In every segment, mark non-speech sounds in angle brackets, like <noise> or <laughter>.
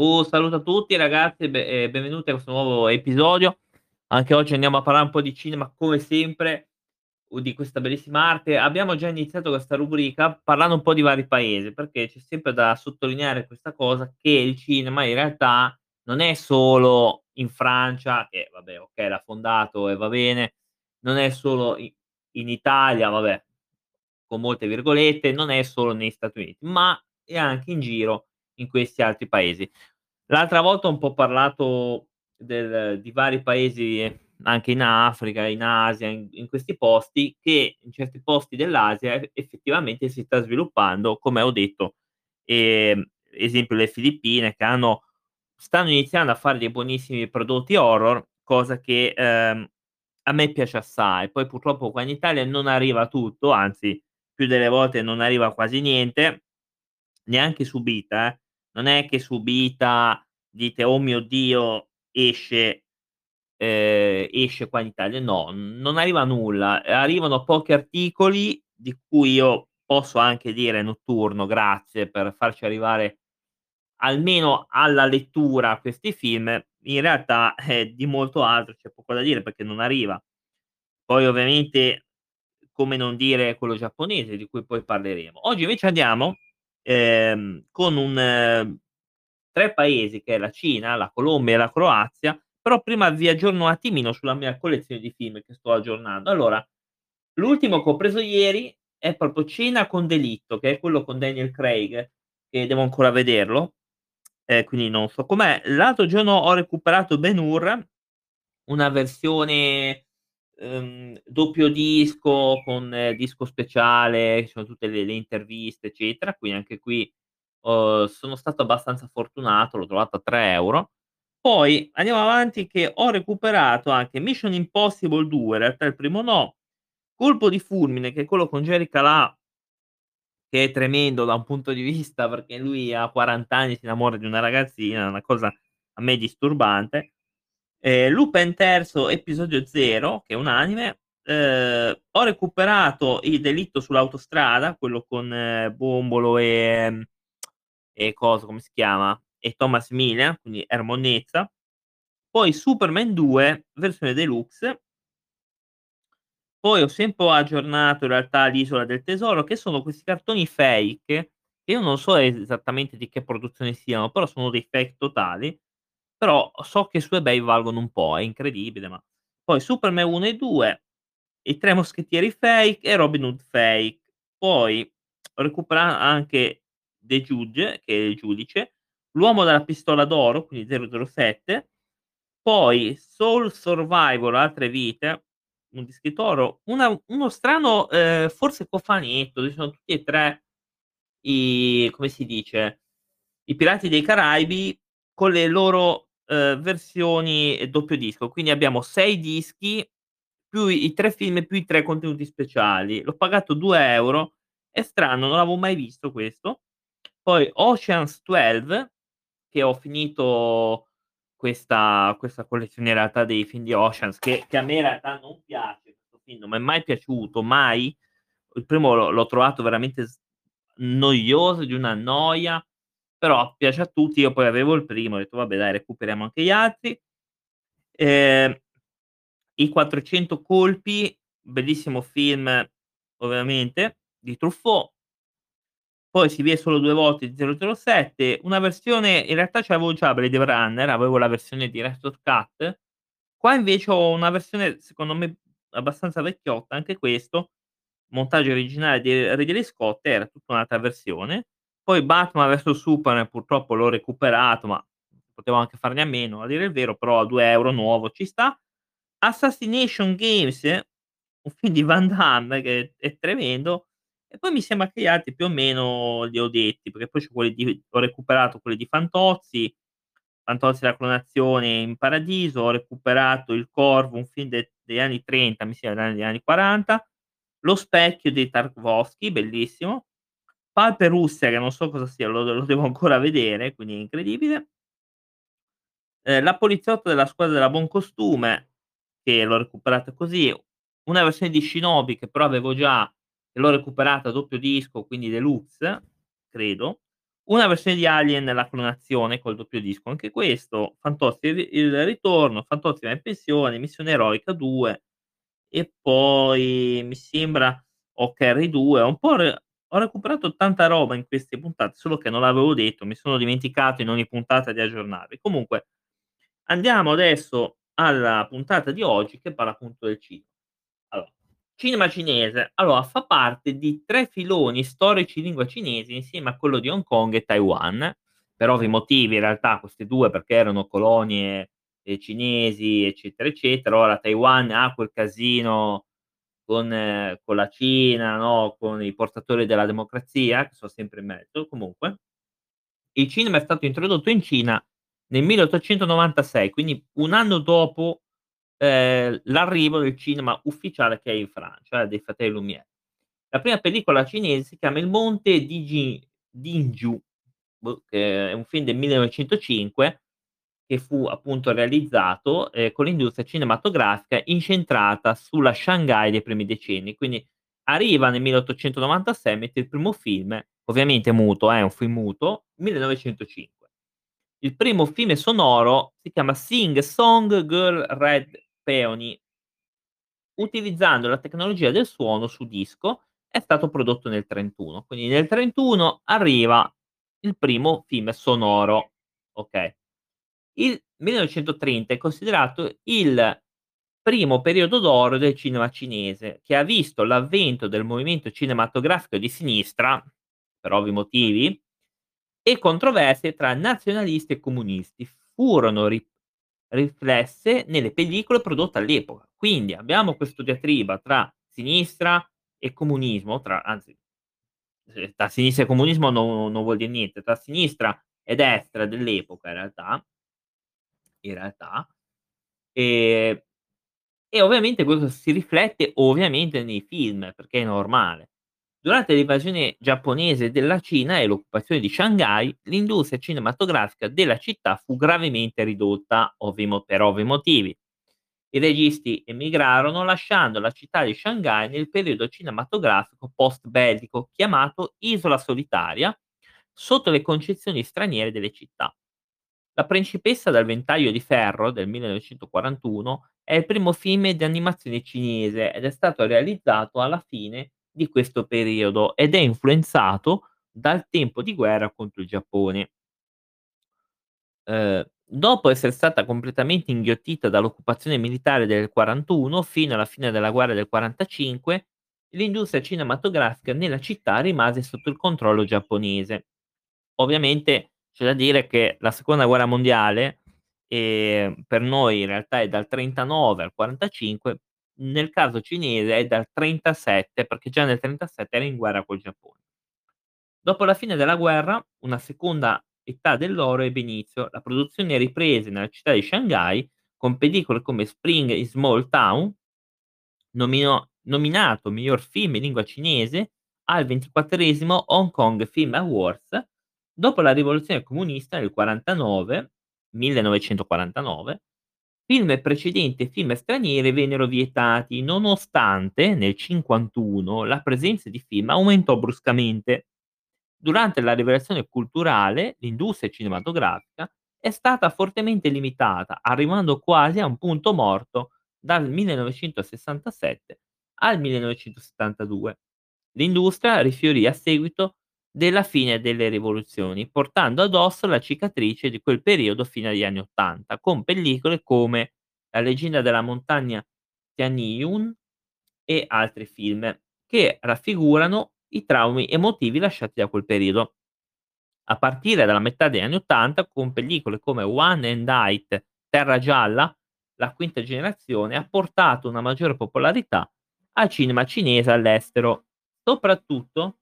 Un saluto a tutti ragazzi e be e benvenuti a questo nuovo episodio. Anche oggi andiamo a parlare un po' di cinema come sempre, di questa bellissima arte. Abbiamo già iniziato questa rubrica parlando un po' di vari paesi, perché c'è sempre da sottolineare questa cosa, che il cinema in realtà non è solo in Francia, che vabbè okay, l'ha fondato e va bene, non è solo in Italia, vabbè, con molte virgolette, non è solo negli Stati Uniti, ma è anche in giro in questi altri paesi. L'altra volta ho un po' parlato del di vari paesi anche in Africa, in Asia, in in questi posti, che in certi posti dell'Asia e effettivamente si sta sviluppando, come ho detto, ehm, esempio le Filippine che hanno stanno iniziando a fare dei buonissimi prodotti horror, cosa che, ehm, a me piace assai. Poi purtroppo qua in Italia non arriva tutto, anzi più delle volte non arriva quasi niente, neanche Subita eh, non è che Subita dite: "Oh mio Dio, esce ehm, esce qua in Italia." No, non arriva nulla. Arrivano pochi articoli di cui io posso anche dire Notturno grazie per farci arrivare almeno alla lettura questi film. In realtà, eh, di molto altro c'è poco da dire perché non arriva. Poi ovviamente come non dire quello giapponese di cui poi parleremo. Oggi invece andiamo, ehm, con un 3 paesi che è la Cina, la Colombia e la Croazia, però prima vi aggiorno un attimino sulla mia collezione di film che sto aggiornando. Allora, l'ultimo che ho preso ieri è proprio Cena con delitto, che è quello con Daniel Craig, che devo ancora vederlo, e quindi non so com'è. L'altro giorno ho recuperato Ben-Hur, una versione, uhm, doppio disco con disco speciale, ci sono tutte le le interviste eccetera, quindi anche qui, uhm, sono stato abbastanza fortunato, l'ho trovato a 3 €. Poi andiamo avanti che ho recuperato anche Mission Impossible 2, in realtà il primo no, Colpo di fulmine che è quello con Jerry Calà che è tremendo da un punto di vista perché lui a 40 anni si innamora di una ragazzina, una cosa a me disturbante. Ehm, Lupin III episodio 0, che è un anime, ehm, ho recuperato Il delitto sull'autostrada, quello con Bombolo e e coso, come si chiama, e Thomas Milian, quindi Hermon Nezza. Poi Superman 2 versione deluxe. Poi ho sempre aggiornato in realtà l'Isola del Tesoro, che sono questi cartoni fake, che io non so esattamente di che produzione siano, però sono dei fake totali, però so che su eBay valgono un po', è incredibile, ma poi Superman 1 e 2, I Tre Moschettieri fake e Robin Hood fake. Poi recupera anche The Judge, che è il giudice, L'uomo dalla pistola d'oro, quindi 007, poi Soul Survivor altre vite, un dischetto oro, uno strano, ehm, forse cofanetto, sono tutti e 3 i come si dice, i Pirati dei Caraibi con le loro, ehm, versioni doppio disco. Quindi abbiamo 6 dischi più i 3 film, più i 3 contenuti speciali. L'ho pagato 2 €, è strano, non l'avevo mai visto questo. Poi Ocean's 12 che ho finito questa questa collezione in realtà dei film di Ocean's che che a me in realtà non piace questo film, non m'è mai piaciuto, mai. Il primo l'ho l'ho trovato veramente noioso, di una noia, però piace a tutti. Io poi avevo il primo, ho detto: "Vabbè dai, recuperiamo anche gli altri." Ehm, I 400 colpi, bellissimo film ovviamente di Truffaut. Poi si vede solo 2 volte 007, una versione in realtà ce l'avevo già Blade Runner, avevo la versione director's cut. Qua invece ho una versione secondo me abbastanza vecchiotta, anche questo, montaggio originale di Ridley Scott, era tutta un'altra versione. Poi Batman vs Superman purtroppo l'ho recuperato, ma potevo anche farne a meno a dire il vero, però a 2 € nuovo ci sta. Assassination Games, un film di Van Damme che è tremendo, e poi mi sembra che gli altri più o meno li ho detti, perché poi di ho recuperato quelli di Fantozzi, Fantozzi la clonazione in paradiso, ho recuperato Il Corvo, un film de degli anni '30, mi sembra degli anni '40, Lo specchio di Tarkovsky, bellissimo, E Russia che non so cosa sia, lo lo devo ancora vedere, quindi è incredibile. Ehm, La poliziotta della squadra della Buoncostume, che l'ho recuperata così, una versione di Shinobi che però avevo già e l'ho recuperata a doppio disco, quindi deluxe, credo. una versione di Alien: La clonazione col doppio disco, anche questo, Fantozzi il ri il ritorno, Fantozzi in pensione, Missione eroica 2 e poi mi sembra Ho Carrie 2, ho un po' re ho recuperato tanta roba in queste puntate, solo che non l'avevo detto, mi sono dimenticato in ogni puntata di aggiornarvi. Comunque andiamo adesso alla puntata di oggi che parla appunto del cinema. Allora, cinema cinese, allora fa parte di 3 filoni storici in lingua cinese insieme a quello di Hong Kong e Taiwan, per ovvi motivi in realtà queste 2 perché erano colonie, ehm, cinesi eccetera, eccetera. Ora Taiwan ha quel casino con con la Cina, no, con i portatori della democrazia che so sempre in mezzo, comunque il cinema è stato introdotto in Cina nel 1896, quindi 1 anno dopo, ehm, l'arrivo del cinema ufficiale che è in Francia, dei fratelli Lumière. La prima pellicola cinese si chiama Il monte di Ji Dingyu, boh, che è un film del 1905 che fu appunto realizzato, ehm, con l'industria cinematografica incentrata sulla Shanghai dei primi decenni. Quindi arriva nel 1896, mette il primo film, ovviamente muto, eh, è un film muto, 1905. Il primo film sonoro si chiama Sing Song Girl Red Peony utilizzando la tecnologia del suono su disco, è stato prodotto nel '31. Quindi nel '31 arriva il primo film sonoro, okay. Il 1930 è considerato il primo periodo d'oro del cinema cinese, che ha visto l'avvento del movimento cinematografico di sinistra, per ovvi motivi, e controversie tra nazionalisti e comunisti furono ri riflesse nelle pellicole prodotte all'epoca. Quindi abbiamo questo diatriba tra sinistra e comunismo, tra anzi, tra sinistra e comunismo no non vuol dire niente, tra sinistra e destra dell'epoca in realtà in realtà, ehm, e ovviamente questo si riflette ovviamente nei film, perché è normale. Durante l'invasione giapponese della Cina e l'occupazione di Shanghai, l'industria cinematografica della città fu gravemente ridotta, ovvi per ovvi motivi. I registi emigrarono lasciando la città di Shanghai nel periodo cinematografico post bellico, chiamato Isola solitaria, sotto le concezioni straniere delle città. La principessa dal ventaglio di ferro del 1941 è il primo film di animazione cinese ed è stato realizzato alla fine di questo periodo ed è influenzato dal tempo di guerra contro il Giappone. Ehm, dopo essere stata completamente inghiottita dall'occupazione militare del '41 fino alla fine della guerra del '45, l'industria cinematografica nella città rimase sotto il controllo giapponese. Ovviamente c'è da dire che la seconda guerra mondiale, ehm, per noi in realtà è dal '39 al '45, nel caso cinese è dal '37 perché già nel '37 era in guerra col Giappone. Dopo la fine della guerra, una seconda età dell'oro ebbe inizio. La produzione riprese nella città di Shanghai con pellicole come Spring in Small Town, nomino nominato miglior film in lingua cinese al 24° Hong Kong Film Awards. Dopo la rivoluzione comunista nel 49 1949, film precedenti e film stranieri vennero vietati, nonostante nel '51 la presenza di film aumentò bruscamente. Durante la rivoluzione culturale, l'industria cinematografica è stata fortemente limitata, arrivando quasi a un punto morto dal 1967 al 1972. L'industria rifiorì a seguito della fine delle rivoluzioni, portando addosso la cicatrice di quel periodo fino agli anni '80, con pellicole come La leggenda della montagna Tianyun e altri film, che raffigurano i traumi emotivi lasciati da quel periodo. A partire dalla metà degli anni '80, con pellicole come One and Night, Terra gialla, la quinta generazione ha portato una maggiore popolarità al cinema cinese all'estero, soprattutto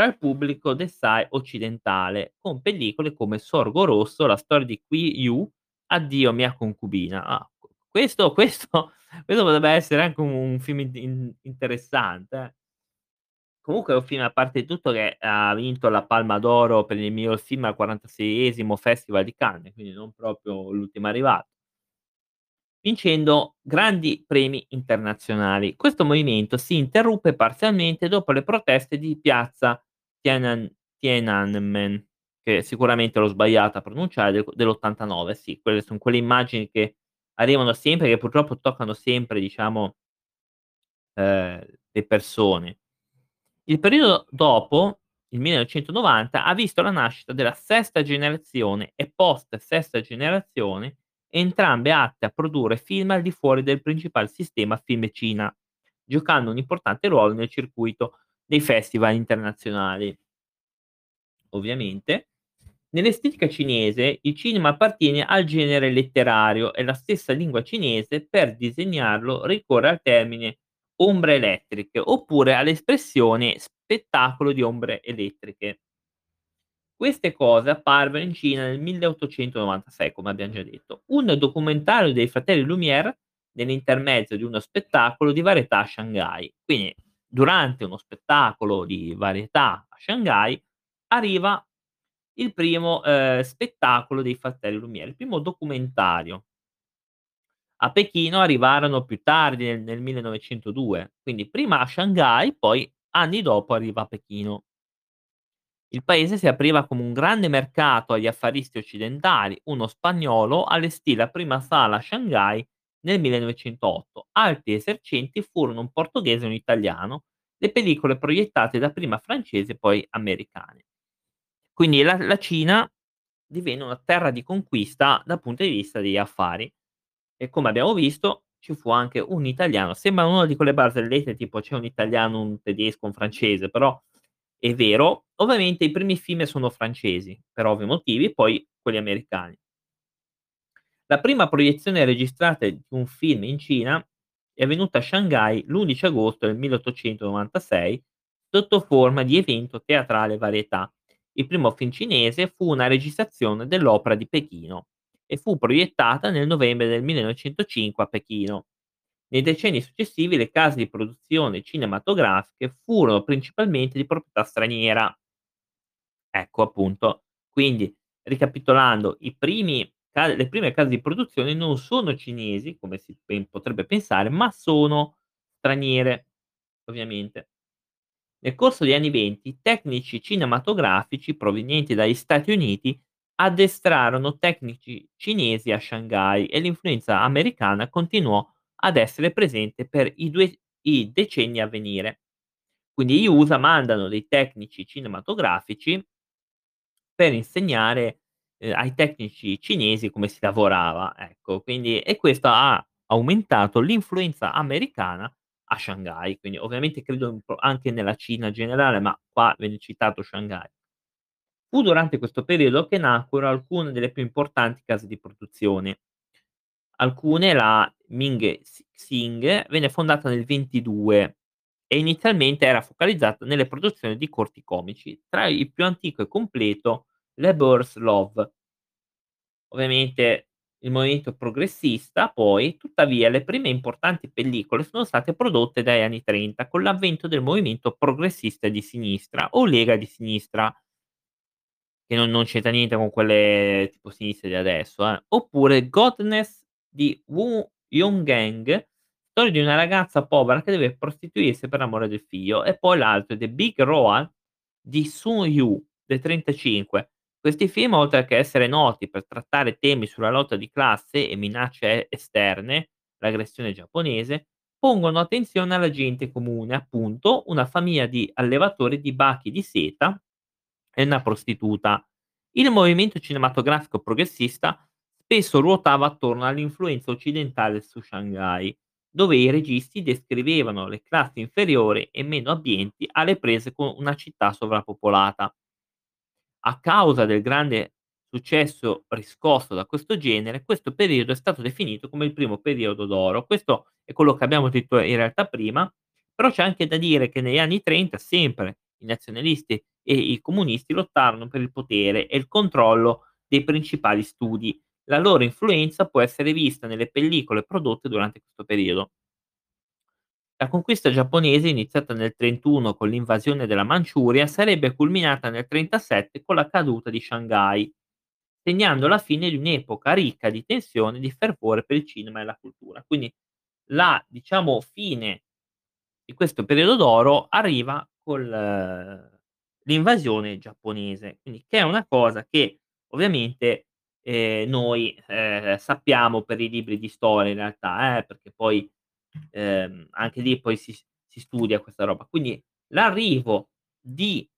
tra il pubblico Desai occidentale, con pellicole come Sorgo rosso, la storia di Qui Yu, Addio mia concubina. Ah, questo <laughs> questo questo potrebbe essere anche un un film in in interessante, eh. Comunque è un film a parte di tutto che ha vinto la Palma d'Oro per il miglior film al 46esimo Festival di Cannes, quindi non proprio l'ultimo arrivato. Vincendo grandi premi internazionali. Questo movimento si interruppe parzialmente dopo le proteste di piazza Tianan Tiananmen che sicuramente l'ho sbagliata a pronunciare, del dell'89, sì, quelle son quelle immagini che arrivano sempre, che purtroppo toccano sempre, diciamo ehm, le persone. Il periodo dopo, il 1990, ha visto la nascita della sesta generazione e post sesta generazione, entrambe atte a produrre film al di fuori del principale sistema Fiumicina, giocando un importante ruolo nel circuito dei festival internazionali. Ovviamente, nell'estetica cinese il cinema appartiene al genere letterario e la stessa lingua cinese per disegnarlo ricorre al termine ombre elettriche oppure all'espressione spettacolo di ombre elettriche. Queste cose apparvero in Cina nel 1896, come abbiam già detto. Un documentario dei fratelli Lumière nell'intermezzo di uno spettacolo di varietà a Shanghai. Quindi, durante uno spettacolo di varietà a Shanghai, arriva il primo, ehm, spettacolo dei fratelli Lumière, il primo documentario. A Pechino arrivarono più tardi nel nel 1902, quindi prima a Shanghai, poi anni dopo arriva a Pechino. Il paese si apriva come un grande mercato agli affaristi occidentali. Uno spagnolo allestì la prima sala a Shanghai nel 1908. Altri esercenti furono un portoghese e un italiano. Le pellicole proiettate dapprima francesi e poi americane. Quindi la la Cina divenne una terra di conquista dal punto di vista degli affari. E come abbiamo visto ci fu anche un italiano. Sembra una di quelle barzellette tipo c'è un italiano, un tedesco, un francese, però è vero. Ovviamente i primi film sono francesi, per ovvi motivi, poi quelli americani. La prima proiezione registrata di un film in Cina è avvenuta a Shanghai l'11 agosto del 1896 sotto forma di evento teatrale varietà. Il primo film cinese fu una registrazione dell'opera di Pechino e fu proiettata nel novembre del 1905 a Pechino. Nei decenni successivi le case di produzione cinematografiche furono principalmente di proprietà straniera. Ecco appunto. Quindi, ricapitolando, i primi le prime case di produzione non sono cinesi, come si potrebbe pensare, ma sono straniere, ovviamente. Nel corso degli anni '20 tecnici cinematografici provenienti dagli Stati Uniti addestrarono tecnici cinesi a Shanghai e l'influenza americana continuò ad essere presente per i due i decenni a venire. Quindi gli USA mandano dei tecnici cinematografici per insegnare, ehm, ai tecnici cinesi come si lavorava, ecco. Quindi e questo ha aumentato l'influenza americana a Shanghai, quindi ovviamente credo anche nella Cina generale, ma qua viene citato Shanghai. Fu durante questo periodo che nacquero alcune delle più importanti case di produzione. Alcune, la Ming Xing, venne fondata nel '22 e inizialmente era focalizzata nelle produzioni di corti comici. Tra il più antico e completo, Le Bourse Love. Ovviamente il movimento progressista poi, tuttavia le prime importanti pellicole sono state prodotte dagli anni '30 con l'avvento del movimento progressista di sinistra o Lega di sinistra. Che non non c'entra niente con quelle tipo sinistre di adesso, eh. Oppure Godness di Wu Yonggang, storia di una ragazza povera che deve prostituirsi per amore del figlio. E poi l'altro, The Big Road di Sun Yu del '35. Questi film, oltre che essere noti per trattare temi sulla lotta di classe e minacce esterne, l'aggressione giapponese, pongono attenzione alla gente comune, appunto, una famiglia di allevatori di bachi di seta e una prostituta. Il movimento cinematografico progressista spesso ruotava attorno all'influenza occidentale su Shanghai, dove i registi descrivevano le classi inferiori e meno abbienti alle prese con una città sovrappopolata. A causa del grande successo riscosso da questo genere, questo periodo è stato definito come il primo periodo d'oro. Questo è quello che abbiamo detto in realtà prima, però c'è anche da dire che negli anni '30 sempre i nazionalisti e i comunisti lottarono per il potere e il controllo dei principali studi. La loro influenza può essere vista nelle pellicole prodotte durante questo periodo. La conquista giapponese, iniziata nel '31 con l'invasione della Manciuria, sarebbe culminata nel '37 con la caduta di Shanghai, segnando la fine di un'epoca ricca di tensione e di fervore per il cinema e la cultura. Quindi la, diciamo, fine di questo periodo d'oro arriva col l'invasione giapponese, quindi che è una cosa che ovviamente, ehm, noi, ehm, sappiamo per i libri di storia in realtà eh, perché poi, ehm, anche lì poi si si studia questa roba. Quindi l'arrivo di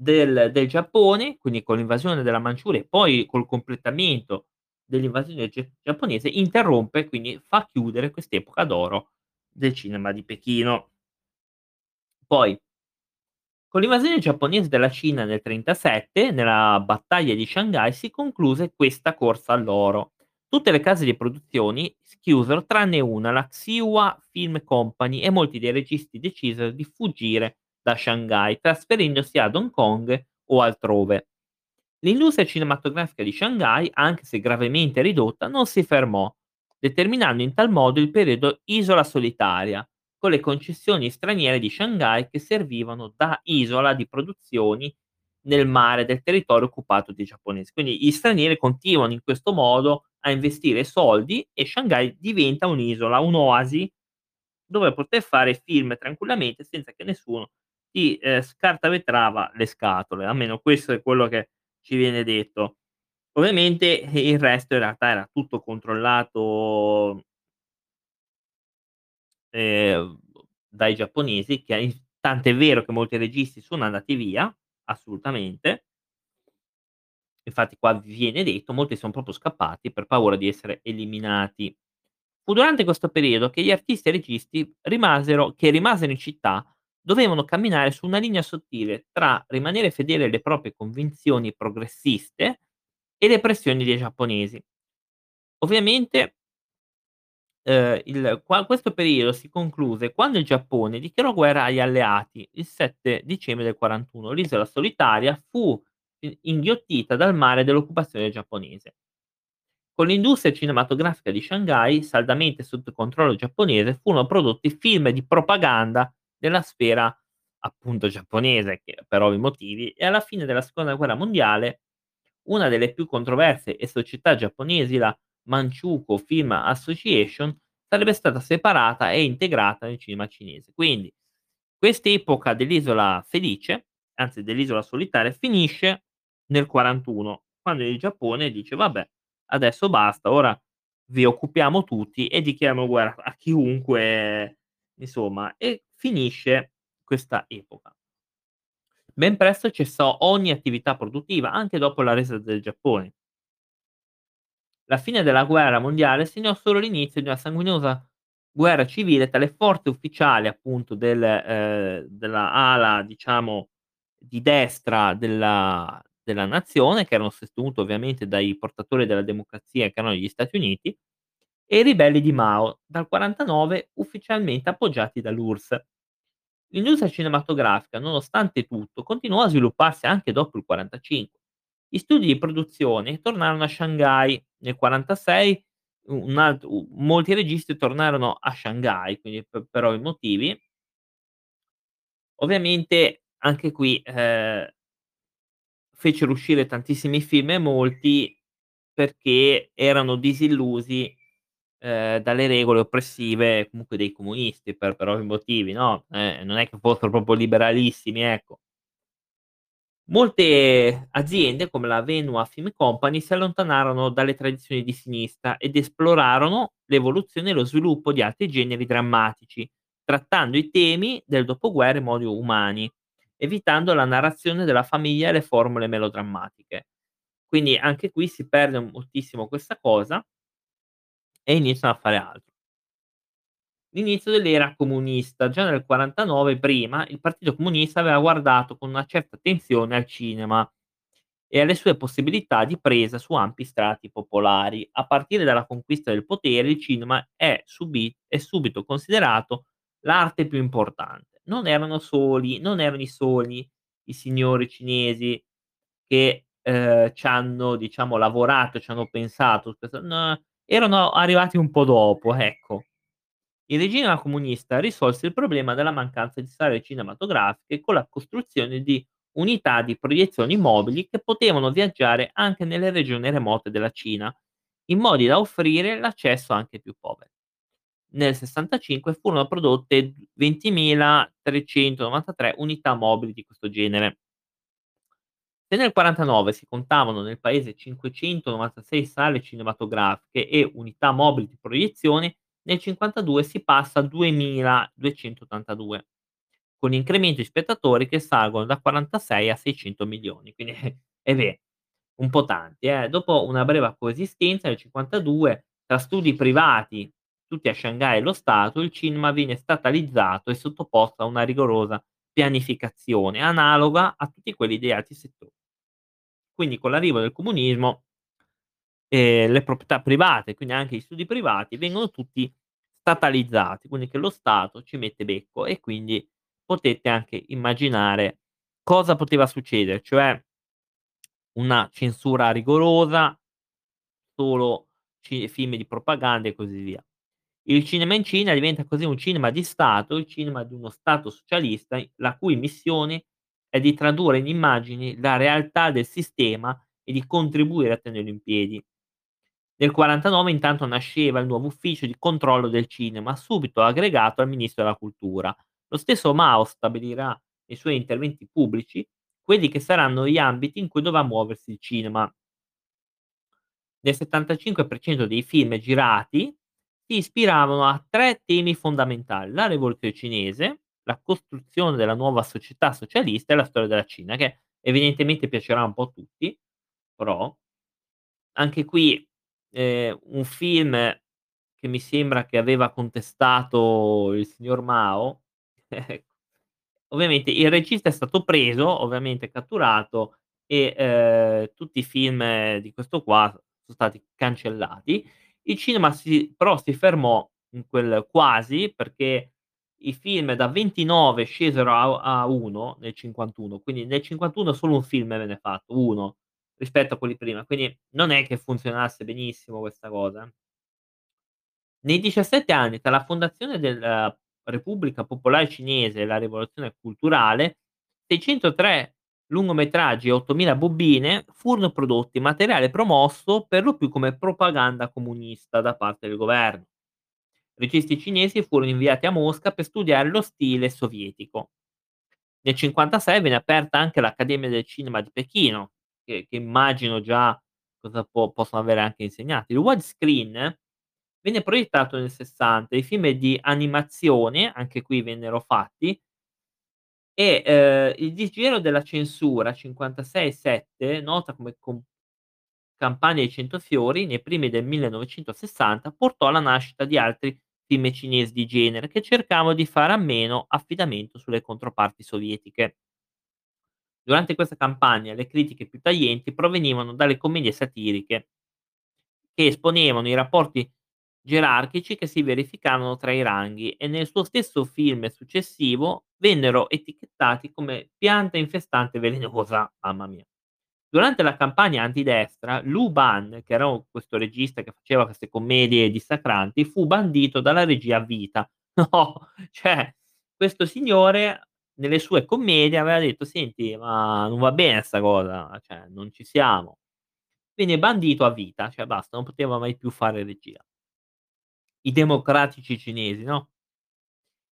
del del Giappone, quindi con l'invasione della Manciuria e poi col completamento dell'invasione ge giapponese, interrompe, quindi fa chiudere quest'epoca d'oro del cinema di Pechino. Poi con l'invasione giapponese della Cina nel '37, nella battaglia di Shanghai, si concluse questa corsa all'oro. Tutte le case di produzioni chiusero tranne una, la Xinhua Film Company, e molti dei registi decisero di fuggire da Shanghai, trasferendosi ad Hong Kong o altrove. L'industria cinematografica di Shanghai, anche se gravemente ridotta, non si fermò, determinando in tal modo il periodo isola solitaria, con le concessioni straniere di Shanghai che servivano da isola di produzioni nel mare del territorio occupato dai giapponesi. Quindi gli stranieri continuano in questo modo a investire soldi e Shanghai diventa un'isola, un'oasi dove poter fare film tranquillamente senza che nessuno ti, ehm, scartavetrava le scatole, almeno questo è quello che ci viene detto. Ovviamente, eh, il resto in realtà era tutto controllato ehm, dai giapponesi che tant'è vero che molti registi sono andati via, assolutamente. Infatti qua viene detto, molti son proprio scappati per paura di essere eliminati. Fu durante questo periodo che gli artisti e registi rimasero che rimasero in città dovevano camminare su una linea sottile tra rimanere fedeli alle proprie convinzioni progressiste e le pressioni dei giapponesi. Ovviamente ehm, il qua questo periodo si concluse quando il Giappone dichiarò guerra agli alleati il 7 dicembre del '41. L'isola solitaria fu inghiottita dal mare dell'occupazione giapponese. Con l'industria cinematografica di Shanghai saldamente sotto controllo giapponese, furono prodotti film di propaganda nella sfera appunto giapponese, che per ovvi motivi, e alla fine della seconda guerra mondiale una delle più controverse e società giapponesi, la Manchukuo Film Association, sarebbe stata separata e integrata nel cinema cinese. Quindi quest'epoca dell'isola felice, anzi dell'isola solitaria, finisce nel '41, quando il Giappone dice: "Vabbè, adesso basta, ora vi occupiamo tutti e dichiariamo guerra a chiunque" insomma, e finisce questa epoca. Ben presto cessò ogni attività produttiva, anche dopo la resa del Giappone. La fine della guerra mondiale segnò solo l'inizio di una sanguinosa guerra civile tra le forze ufficiali appunto del ehm, della ala diciamo di destra della della nazione, che erano sostenute ovviamente dai portatori della democrazia che erano gli Stati Uniti, e i ribelli di Mao, dal '49 ufficialmente appoggiati dall'URSS. L'industria cinematografica, nonostante tutto, continuò a svilupparsi anche dopo il '45. Gli studi di produzione tornarono a Shanghai nel '46, u un alt u molti registi tornarono a Shanghai, quindi p per ovvi motivi. Ovviamente anche qui, ehm fecero uscire tantissimi film e molti perché erano disillusi, ehm, dalle regole oppressive comunque dei comunisti per per ovvi motivi, no, eh, non è che fossero proprio liberalissimi, ecco. Molte aziende, come la Wenhua Film Company, si allontanarono dalle tradizioni di sinistra ed esplorarono l'evoluzione e lo sviluppo di altri generi drammatici, trattando i temi del dopoguerra in modi umani, evitando la narrazione della famiglia e le formule melodrammatiche. Quindi anche qui si perde moltissimo questa cosa e iniziano a fare altro. L'inizio dell'era comunista. Già nel '49 prima, il Partito Comunista aveva guardato con una certa attenzione al cinema e alle sue possibilità di presa su ampi strati popolari. A partire dalla conquista del potere, il cinema è subi è subito considerato l'arte più importante. Non erano soli non erano i soli i signori cinesi che, ehm, c'hanno diciamo lavorato, c'hanno pensato, questo no, erano arrivati un po' dopo, ecco. Il regime comunista risolse il problema della mancanza di sale cinematografiche con la costruzione di unità di proiezioni mobili che potevano viaggiare anche nelle regioni remote della Cina, in modi da offrire l'accesso anche ai più poveri. nel 65 furono prodotte 20.393 unità mobili di questo genere. Se nel 49 si contavano nel paese 596 sale cinematografiche e unità mobili di proiezione, nel 52 si passa a 2282, con incremento di spettatori che salgono da 46 a 600 milioni. Quindi <laughs> eh beh, un po' tanti, eh. Dopo una breve coesistenza nel 52 tra studi privati, tutti a Shanghai e lo Stato, il cinema viene statalizzato e sottoposto a una rigorosa pianificazione, analoga a tutti quelli di altri settori. Quindi con l'arrivo del comunismo ehm, le proprietà private, quindi anche gli studi privati, vengono tutti statalizzati, quindi che lo Stato ci mette becco e quindi potete anche immaginare cosa poteva succedere, cioè una censura rigorosa, solo ci film di propaganda e così via. Il cinema in Cina diventa così un cinema di Stato, il cinema di uno Stato socialista, la cui missione è di tradurre in immagini la realtà del sistema e di contribuire a tenerlo in piedi. Nel 49 intanto nasceva il nuovo ufficio di controllo del cinema, subito aggregato al Ministro della Cultura. Lo stesso Mao stabilirà nei suoi interventi pubblici quelli che saranno gli ambiti in cui dovrà muoversi il cinema. Nel 75% dei film girati si ispiravano a 3 temi fondamentali: la rivoluzione cinese, la costruzione della nuova società socialista e la storia della Cina, che evidentemente piacerà un po' a tutti, però anche qui, ehm, un film che mi sembra che aveva contestato il signor Mao, <laughs> ovviamente il regista è stato preso, ovviamente catturato e, ehm, tutti i film di questo qua son stati cancellati. Il cinema si però si fermò in quel quasi, perché i film da 29 scesero a a 1 nel 51, quindi nel 51 solo un film venne fatto, 1, rispetto a quelli prima, quindi non è che funzionasse benissimo questa cosa. Nei 17 anni tra la fondazione della Repubblica Popolare Cinese e la rivoluzione culturale, 603 lungometraggi e 8000 bobine furono prodotti, materiale promosso per lo più come propaganda comunista da parte del governo. Registi cinesi furono inviati a Mosca per studiare lo stile sovietico. Nel 56 venne aperta anche l'Accademia del Cinema di Pechino, che che immagino già cosa po possono avere anche insegnato. Il widescreen venne proiettato nel '60, i film di animazione, anche qui vennero fatti e, ehm, il disgelo della censura 56-7, nota come com Campagna ai cento fiori, nei primi del 1960, portò alla nascita di altri film cinesi di genere, che cercavano di fare a meno affidamento sulle controparti sovietiche. Durante questa campagna le critiche più taglienti provenivano dalle commedie satiriche, che esponevano i rapporti gerarchici che si verificavano tra i ranghi e nel suo stesso film successivo vennero etichettati come pianta infestante velenosa, mamma mia. Durante la campagna antidestra, Lu Ban, che era questo regista che faceva queste commedie dissacranti, fu bandito dalla regia vita. <laughs> No, cioè questo signore nelle sue commedie aveva detto: "Senti, ma non va bene 'sta cosa, cioè non ci siamo." Viene bandito a vita, cioè basta, non poteva mai più fare regia. I democratici cinesi, no?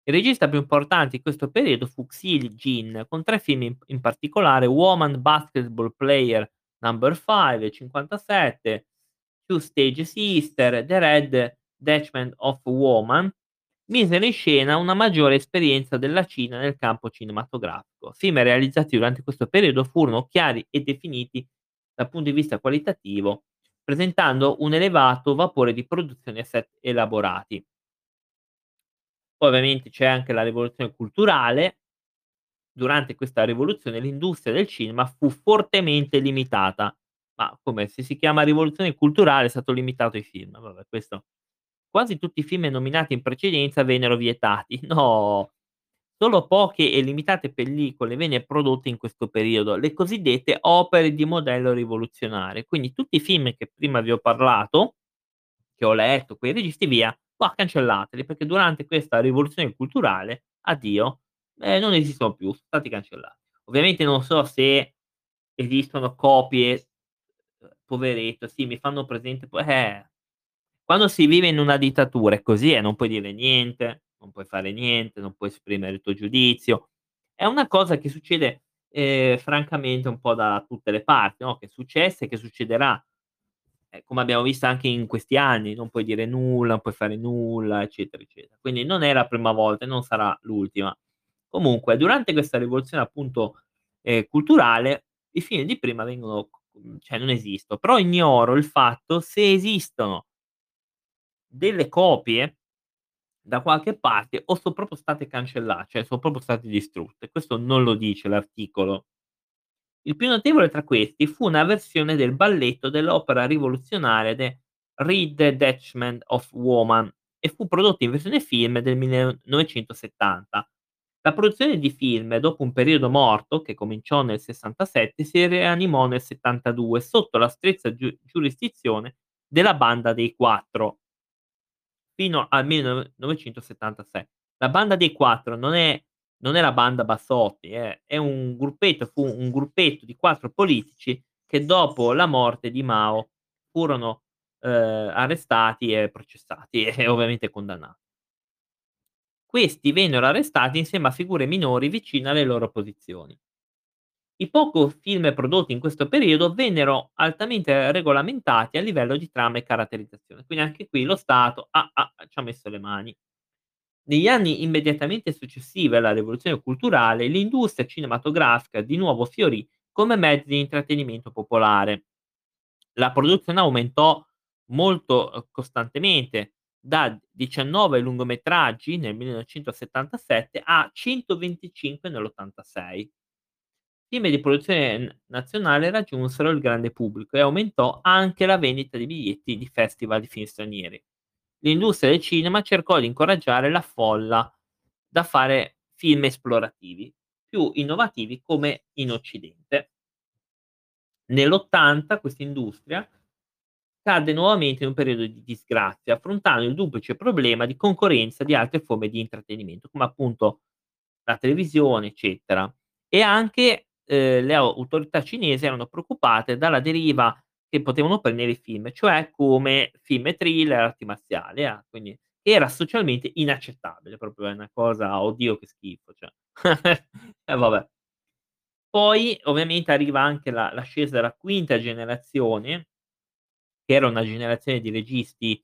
Il regista più importante in questo periodo fu Xi Jin, con 3 film in in particolare: Woman Basketball Player Number 5 del '57, Two Stage Sister, The Red Detachment of Woman, misero in scena una maggiore esperienza della Cina nel campo cinematografico. Film realizzati durante questo periodo furono chiari e definiti dal punto di vista qualitativo, presentando un elevato vapore di produzione e set elaborati. Poi ovviamente c'è anche la rivoluzione culturale. Durante questa rivoluzione l'industria del cinema fu fortemente limitata. Ma come, se si chiama rivoluzione culturale è stato limitato ai film. Vabbè questo quasi tutti i film nominati in precedenza vennero vietati. <laughs> No, solo poche e limitate pellicole venne prodotte in questo periodo, le cosiddette opere di modello rivoluzionario. Quindi tutti i film che prima vi ho parlato, che ho letto, quei registi via, bah, cancellateli, perché durante questa rivoluzione culturale, addio, ehm, non esistono più, son stati cancellati. Ovviamente non so se esistono copie, uhm, poveretto, sì, mi fanno presente eh. Quando si vive in una dittatura è così, eh, non puoi dire niente, non puoi fare niente, non puoi esprimere il tuo giudizio. È una cosa che succede, ehm, francamente un po' da tutte le parti, no, che è successa e che succederà. Eh, come abbiamo visto anche in questi anni, non puoi dire nulla, non puoi fare nulla, eccetera, eccetera. Quindi non è la prima volta e non sarà l'ultima. Comunque, durante questa rivoluzione appunto, ehm, culturale, i film di prima vengono cioè non esisto, però ignoro il fatto se esistono delle copie da qualche parte o so proprio state cancella cioè so proprio state distrutte. Questo non lo dice l'articolo. Il più notevole tra questi fu una versione del balletto dell'opera rivoluzionaria The Redetachment of Woman e fu prodotto in versione film del 1970. La produzione di film, dopo un periodo morto, che cominciò nel 67, si rianimò nel 72 sotto la stretta giu giurisdizione della Banda dei Quattro fino al 1976. La Banda dei Quattro non è non è la banda Bassotti, eh, è un gruppetto fu un gruppetto di 4 politici che dopo la morte di Mao furono, ehm, arrestati e processati <laughs> e ovviamente condannati. Questi vennero arrestati insieme a figure minori vicine alle loro posizioni. I poco film prodotti in questo periodo vennero altamente regolamentati a livello di trama e caratterizzazione, quindi anche qui lo Stato ha ha ci ha messo le mani. Negli anni immediatamente successivi alla rivoluzione culturale, l'industria cinematografica di nuovo fiorì come mezzo di intrattenimento popolare. La produzione aumentò molto, uhm, costantemente, da 19 lungometraggi nel 1977 a 125 nell'86. Film di produzione nazionale raggiunsero il grande pubblico e aumentò anche la vendita di biglietti di festival di film stranieri. L'industria del cinema cercò di incoraggiare la folla da fare film esplorativi, più innovativi come in Occidente. Nell'80 questa industria cadde nuovamente in un periodo di disgrazia, affrontando il duplice problema di concorrenza di altre forme di intrattenimento, come appunto la televisione, eccetera. E anche, ehm, le autorità cinesi erano preoccupate dalla deriva che potevano prendere i film, cioè come film thriller, arti marziali, eh, quindi era socialmente inaccettabile, proprio una cosa oddio che schifo, cioè. <laughs> E vabbè. Poi ovviamente arriva anche la l'ascesa della quinta generazione che era una generazione di registi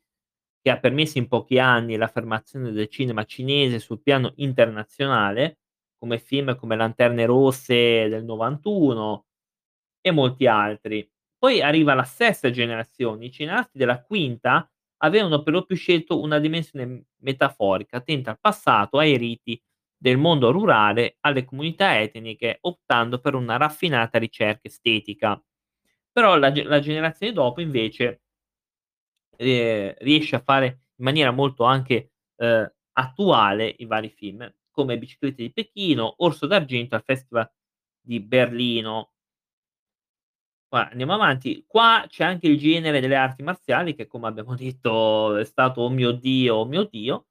che ha permesso in pochi anni l'affermazione del cinema cinese sul piano internazionale, come film come Lanterne rosse del '91 e molti altri. Poi arriva la sesta generazione, i cineasti della quinta avevano per lo più scelto una dimensione metaforica, attenta al passato, ai riti del mondo rurale, alle comunità etniche, optando per una raffinata ricerca estetica. Però la la generazione dopo invece ehm, riesce a fare in maniera molto anche, ehm, attuale i vari film, come Biciclette di Pechino, Orso d'argento al Festival di Berlino. Qua andiamo avanti. Qua c'è anche il genere delle arti marziali che, come abbiamo detto, è stato "Oh mio Dio, oh mio Dio".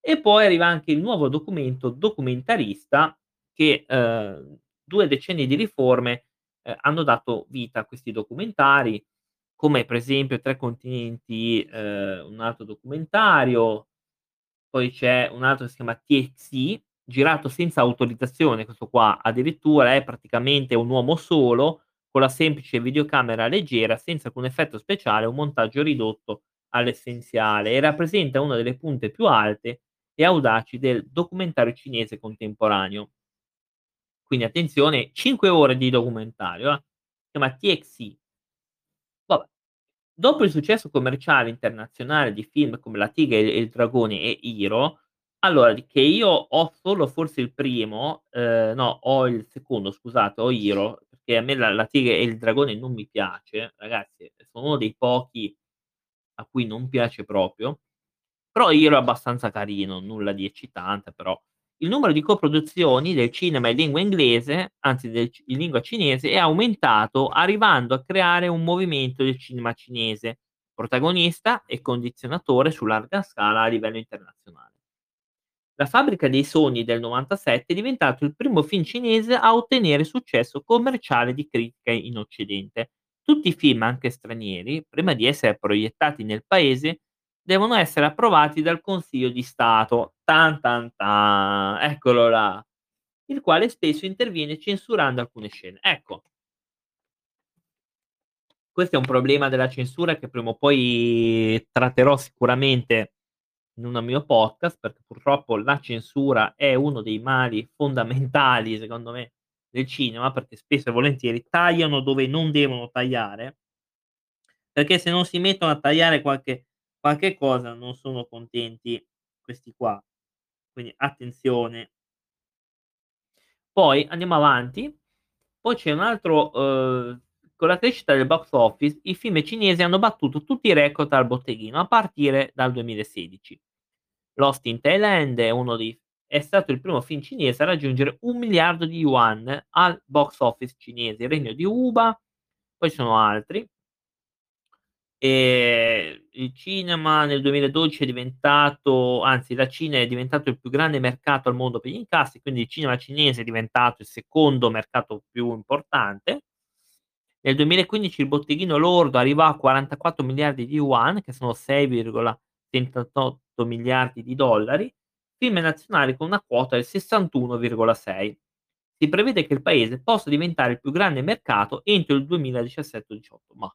E poi arriva anche il nuovo documento documentarista che, ehm, 2 decenni di riforme, ehm, hanno dato vita a questi documentari, come per esempio Tre continenti, ehm, un altro documentario, poi c'è un altro che si chiama TXI, girato senza autorizzazione questo qua, addirittura è praticamente un uomo solo, con la semplice videocamera leggera, senza alcun effetto speciale, un montaggio ridotto all'essenziale e rappresenta una delle punte più alte e audaci del documentario cinese contemporaneo. Quindi attenzione, 5 ore di documentario, eh. Si chiama TXI. Dopo il successo commerciale internazionale di film come La tigre e il dragone e Hero, allora che io ho solo forse il primo, ehm, no, ho il secondo scusate, ho Hero, perché a me la La tigre e il dragone non mi piace, ragazzi, sono uno dei pochi a cui non piace proprio, però Hero è abbastanza carino, nulla di eccitante però. Il numero di coproduzioni del cinema in lingua inglese, anzi del in lingua cinese, è aumentato arrivando a creare un movimento del cinema cinese, protagonista e condizionatore su larga scala a livello internazionale. La fabbrica dei sogni del '97 è diventato il primo film cinese a ottenere successo commerciale di critica in Occidente. Tutti i film, anche stranieri, prima di essere proiettati nel paese, devono essere approvati dal Consiglio di Stato. Tan tan tan, eccolo là. Il quale spesso interviene censurando alcune scene. Ecco. Questo è un problema della censura che prima o poi tratterò sicuramente in un mio podcast, perché purtroppo la censura è uno dei mali fondamentali, secondo me, del cinema, perché spesso e volentieri tagliano dove non devono tagliare perché se non si mettono a tagliare qualche qualche cosa non sono contenti questi qua. Quindi attenzione. Poi andiamo avanti, poi c'è un altro uhm, con la crescita del box office, i film cinesi hanno battuto tutti i record al botteghino a partire dal 2016. Lost in Thailand è dei è stato il primo film cinese a raggiungere 1.000.000.000 di yuan al box office cinese, il Regno di Uba, poi ci sono altri. Ehm, il cinema nel 2012 è diventato anzi la Cina è diventato il più grande mercato al mondo per gli incassi, quindi il cinema cinese è diventato il secondo mercato più importante. Nel 2015 il botteghino lordo arrivò a 44.000.000.000 di yuan, che sono 6,78 di dollari, film nazionali con una quota del 61,6. Si prevede che il paese possa diventare il più grande mercato entro il 2017-18, ma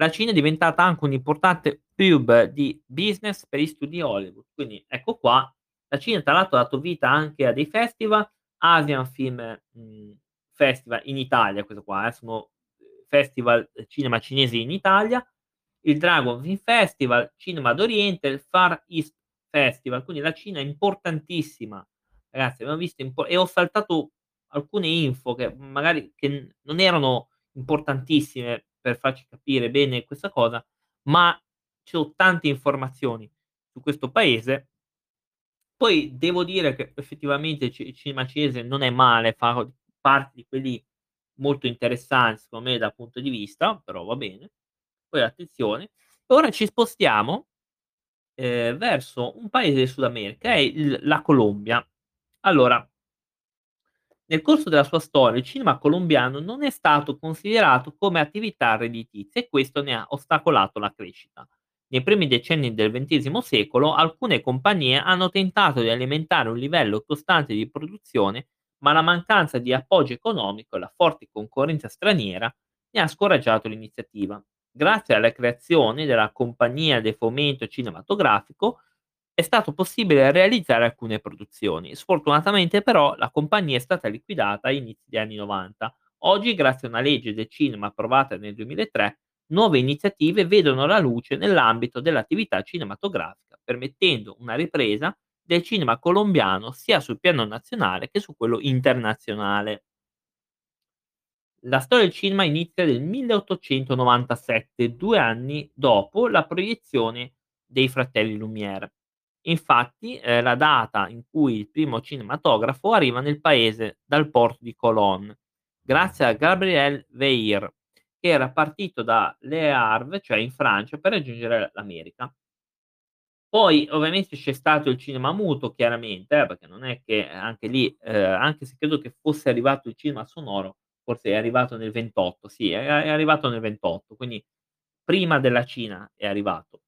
la Cina è diventata anche un importante hub di business per gli studi Hollywood. Quindi ecco qua, la Cina tra l'altro ha dato vita anche a dei festival, Asian Film, mhmm, Festival in Italia, questo qua, eh, sono festival cinema cinesi in Italia, il Dragon Film Festival, Cinema d'Oriente, il Far East Festival, quindi la Cina è importantissima. Ragazzi abbiamo visto impo e ho saltato alcune info che magari che non erano importantissime per farci capire bene questa cosa, ma ci so tante informazioni su questo paese. Poi devo dire che effettivamente il ci cinema cinese non è male, fa parte di quelli molto interessanti secondo me dal punto di vista, però va bene. Poi attenzione, ora ci spostiamo, ehm, verso un paese del Sud America, è il la Colombia. Allora nel corso della sua storia il cinema colombiano non è stato considerato come attività redditizia e questo ne ha ostacolato la crescita. Nei primi decenni del XX secolo alcune compagnie hanno tentato di alimentare un livello costante di produzione, ma la mancanza di appoggio economico e la forte concorrenza straniera ne ha scoraggiato l'iniziativa. Grazie alla creazione della Compagnia del Fomento Cinematografico, è stato possibile realizzare alcune produzioni. Sfortunatamente però la compagnia è stata liquidata a inizi degli anni '90. Oggi, grazie a una legge del cinema approvata nel 2003, nuove iniziative vedono la luce nell'ambito dell'attività cinematografica, permettendo una ripresa del cinema colombiano sia sul piano nazionale che su quello internazionale. La storia del cinema inizia nel 1897, 2 anni dopo la proiezione dei Fratelli Lumière. Infatti, ehm, la data in cui il primo cinematografo arriva nel paese dal porto di Colón, grazie a Gabriel Veire, che era partito da Le Havre, cioè in Francia, per raggiungere l'America. Poi ovviamente c'è stato il cinema muto chiaramente, eh, perché non è che anche lì, ehm, anche se credo che fosse arrivato il cinema sonoro, forse è arrivato nel '28, sì, è arrivato nel '28, quindi prima della Cina è arrivato.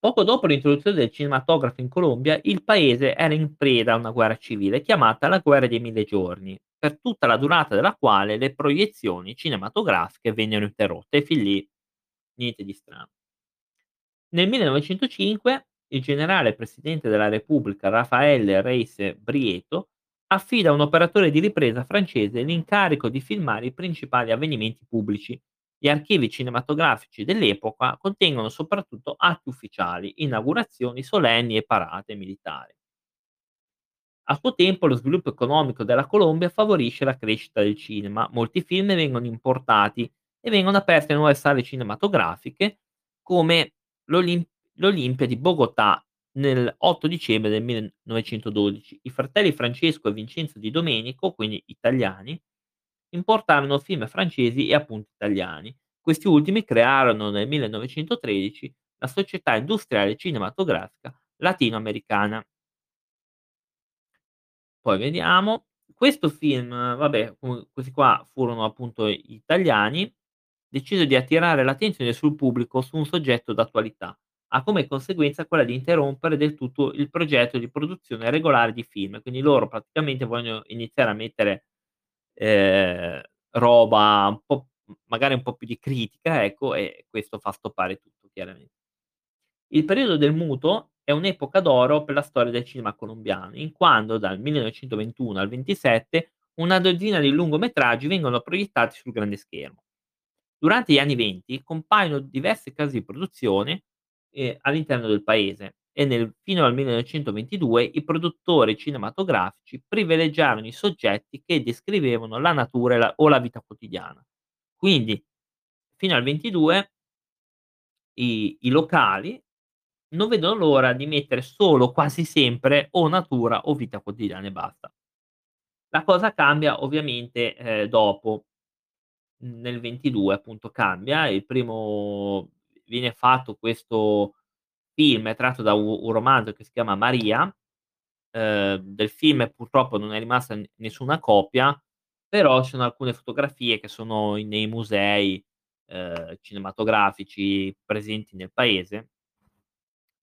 Poco dopo l'introduzione del cinematografo in Colombia, il paese era in preda a una guerra civile chiamata la guerra dei mille giorni, per tutta la durata della quale le proiezioni cinematografiche vennero interrotte e fin lì niente di strano. Nel 1905 il generale presidente della Repubblica Rafael Reise Brieto affida a un operatore di ripresa francese l'incarico di filmare i principali avvenimenti pubblici gli archivi cinematografici dell'epoca contengono soprattutto atti ufficiali, inaugurazioni solenni e parate militari. A suo tempo lo sviluppo economico della Colombia favorisce la crescita del cinema, molti film vengono importati e vengono aperte nuove sale cinematografiche come l'Olim- l'Olimpia di Bogotà nel 8 dicembre del 1912. I fratelli Francesco e Vincenzo Di Domenico, quindi italiani, importarono film francesi e appunto italiani. Questi ultimi crearono nel 1913 la Società Industriale Cinematografica Latinoamericana. Poi vediamo, questo film, vabbè, questi qua furono appunto italiani, deciso di attirare l'attenzione sul pubblico su un soggetto d'attualità. Ha come conseguenza quella di interrompere del tutto il progetto di produzione regolare di film. Quindi loro praticamente vogliono iniziare a mettere, ehm, roba un po' magari un po' più di critica, ecco, e questo fa stoppare tutto chiaramente. Il periodo del muto è un'epoca d'oro per la storia del cinema colombiano, in quando dal 1921 al 27 una dozzina di lungometraggi vengono proiettati sul grande schermo. Durante gli anni '20 compaiono diversi casi di produzione, ehm, all'interno del paese e nel fino al 1922 i produttori cinematografici privilegiarono i soggetti che descrivevano la natura la o la vita quotidiana. Quindi fino al '22 i i locali non vedono l'ora di mettere solo, quasi sempre, o natura o vita quotidiana e basta. La cosa cambia ovviamente, ehm, dopo. Nel '22 appunto cambia, il primo viene fatto questo film tratto da u un romanzo che si chiama Maria, ehm, del film purtroppo non è rimasta nessuna copia, però ci sono alcune fotografie che sono nei musei, ehm, cinematografici presenti nel paese.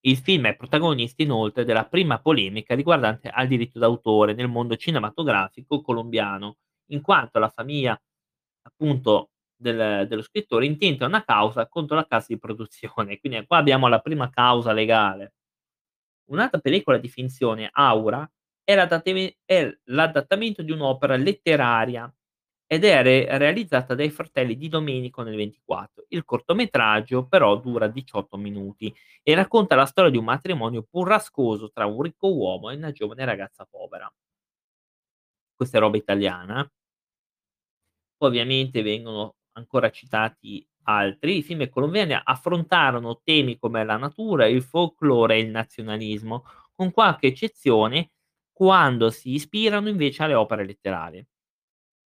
Il film è protagonista inoltre della prima polemica riguardante al diritto d'autore nel mondo cinematografico colombiano, in quanto la famiglia appunto del dello scrittore intenta una causa contro la casa di produzione. <laughs> Quindi qua abbiamo la prima causa legale. Un'altra pellicola di finzione, Aura, è è l'adattamento di un'opera letteraria ed è re realizzata dai fratelli Di Domenico nel '24. Il cortometraggio però dura 18 minuti e racconta la storia di un matrimonio burrascoso tra un ricco uomo e una giovane ragazza povera. Questa è roba italiana. Ovviamente vengono ancora citati altri. I film colombiani affrontarono temi come la natura, il folklore e il nazionalismo, con qualche eccezione quando si ispirano invece alle opere letterarie.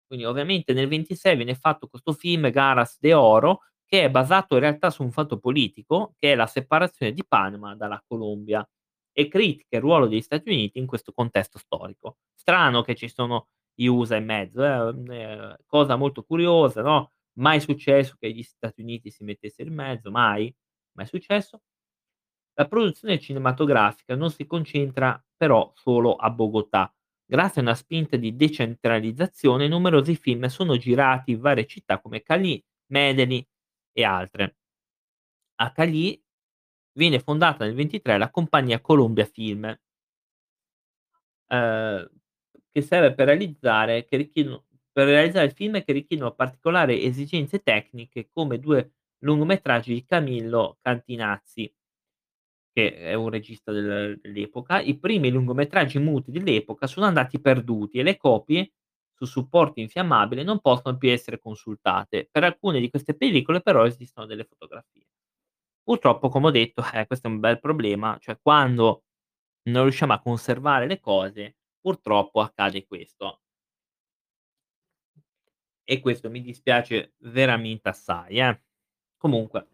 Quindi ovviamente nel '26 viene fatto questo film Garas de Oro, che è basato in realtà su un fatto politico, che è la separazione di Panama dalla Colombia e critica il ruolo degli Stati Uniti in questo contesto storico. Strano che ci sono gli USA in mezzo, eh, ehm, cosa molto curiosa, no, mai successo che gli Stati Uniti si mettessero in mezzo, mai, mai successo. La produzione cinematografica non si concentra però solo a Bogotà. Grazie a una spinta di decentralizzazione, numerosi film sono girati in varie città come Cali, Medellin e altre. A Cali viene fondata nel '23 la compagnia Colombia Film ehm, che serve per realizzare che richiedono per realizzare film che richiedono particolari esigenze tecniche, come 2 lungometraggi di Camillo Cantinazzi che è un regista del dell'epoca. I primi lungometraggi muti dell'epoca sono andati perduti e le copie su supporti infiammabili non possono più essere consultate. Per alcune di queste pellicole però esistono delle fotografie. Purtroppo, come ho detto, eh, questo è un bel problema, cioè quando non riusciamo a conservare le cose, purtroppo accade questo. E questo mi dispiace veramente assai, eh. Comunque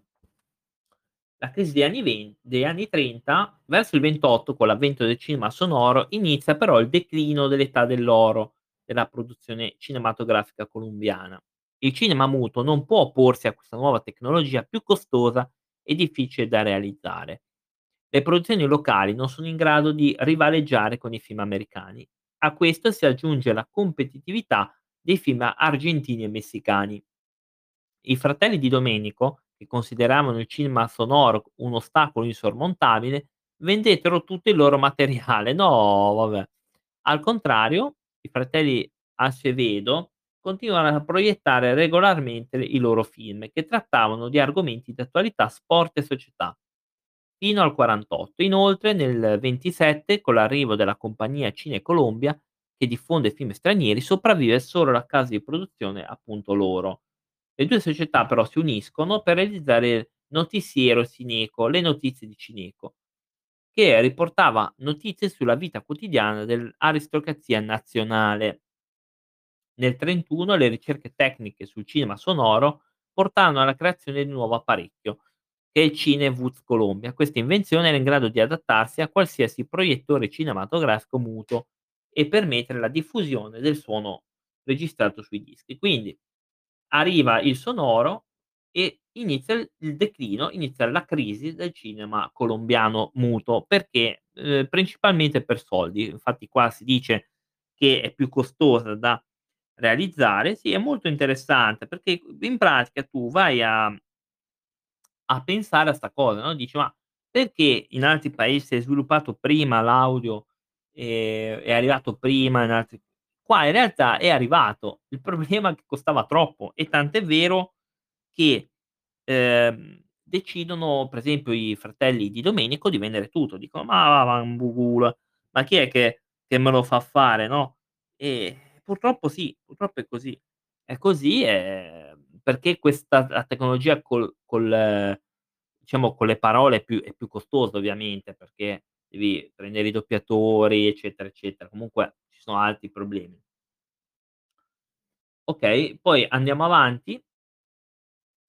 la crisi degli anni ven degli anni '30, verso il '28 con l'avvento del cinema sonoro, inizia però il declino dell'età dell'oro della produzione cinematografica colombiana. Il cinema muto non può opporsi a questa nuova tecnologia più costosa e difficile da realizzare. Le produzioni locali non sono in grado di rivaleggiare con i film americani. A questo si aggiunge la competitività dei film argentini e messicani. I fratelli Di Domenico, che consideravano il cinema sonoro un ostacolo insormontabile, vendettero tutto il loro materiale. No, vabbè. Al contrario, i fratelli Acevedo continuano a proiettare regolarmente i loro film, che trattavano di argomenti di attualità, sport e società, fino al '48. Inoltre nel '27, con l'arrivo della compagnia Cine Colombia, che diffonde film stranieri, sopravvive solo la casa di produzione appunto loro. Le 2 società però si uniscono per realizzare Noticiero Cineco, le notizie di Cineco, che riportava notizie sulla vita quotidiana dell'aristocrazia nazionale. Nel '31 le ricerche tecniche sul cinema sonoro portarono alla creazione di un nuovo apparecchio, che è il Cinevuz Colombia. Questa invenzione era in grado di adattarsi a qualsiasi proiettore cinematografico muto e permettere la diffusione del suono registrato sui dischi. Quindi arriva il sonoro e inizia il declino, inizia la crisi del cinema colombiano muto, perché, uhm, principalmente per soldi. Infatti qua si dice che è più costosa da realizzare. Sì, è molto interessante perché in pratica tu vai a a pensare a 'sta cosa, no, dici: "Ma perché in altri paesi si è sviluppato prima l'audio, ehm, è arrivato prima in altri" qua in realtà è arrivato, il problema è che costava troppo e tant'è vero che, ehm, decidono per esempio i fratelli di Domenico di vendere tutto, dicono: "Ma vaffanculo, ma chi è che che me lo fa fare", no, e purtroppo sì, purtroppo è così. È così, ehm, perché questa tecnologia col col diciamo con le parole è più è più costosa ovviamente, perché devi prendere i doppiatori, eccetera, eccetera. Comunque ci sono altri problemi. Okay, poi andiamo avanti.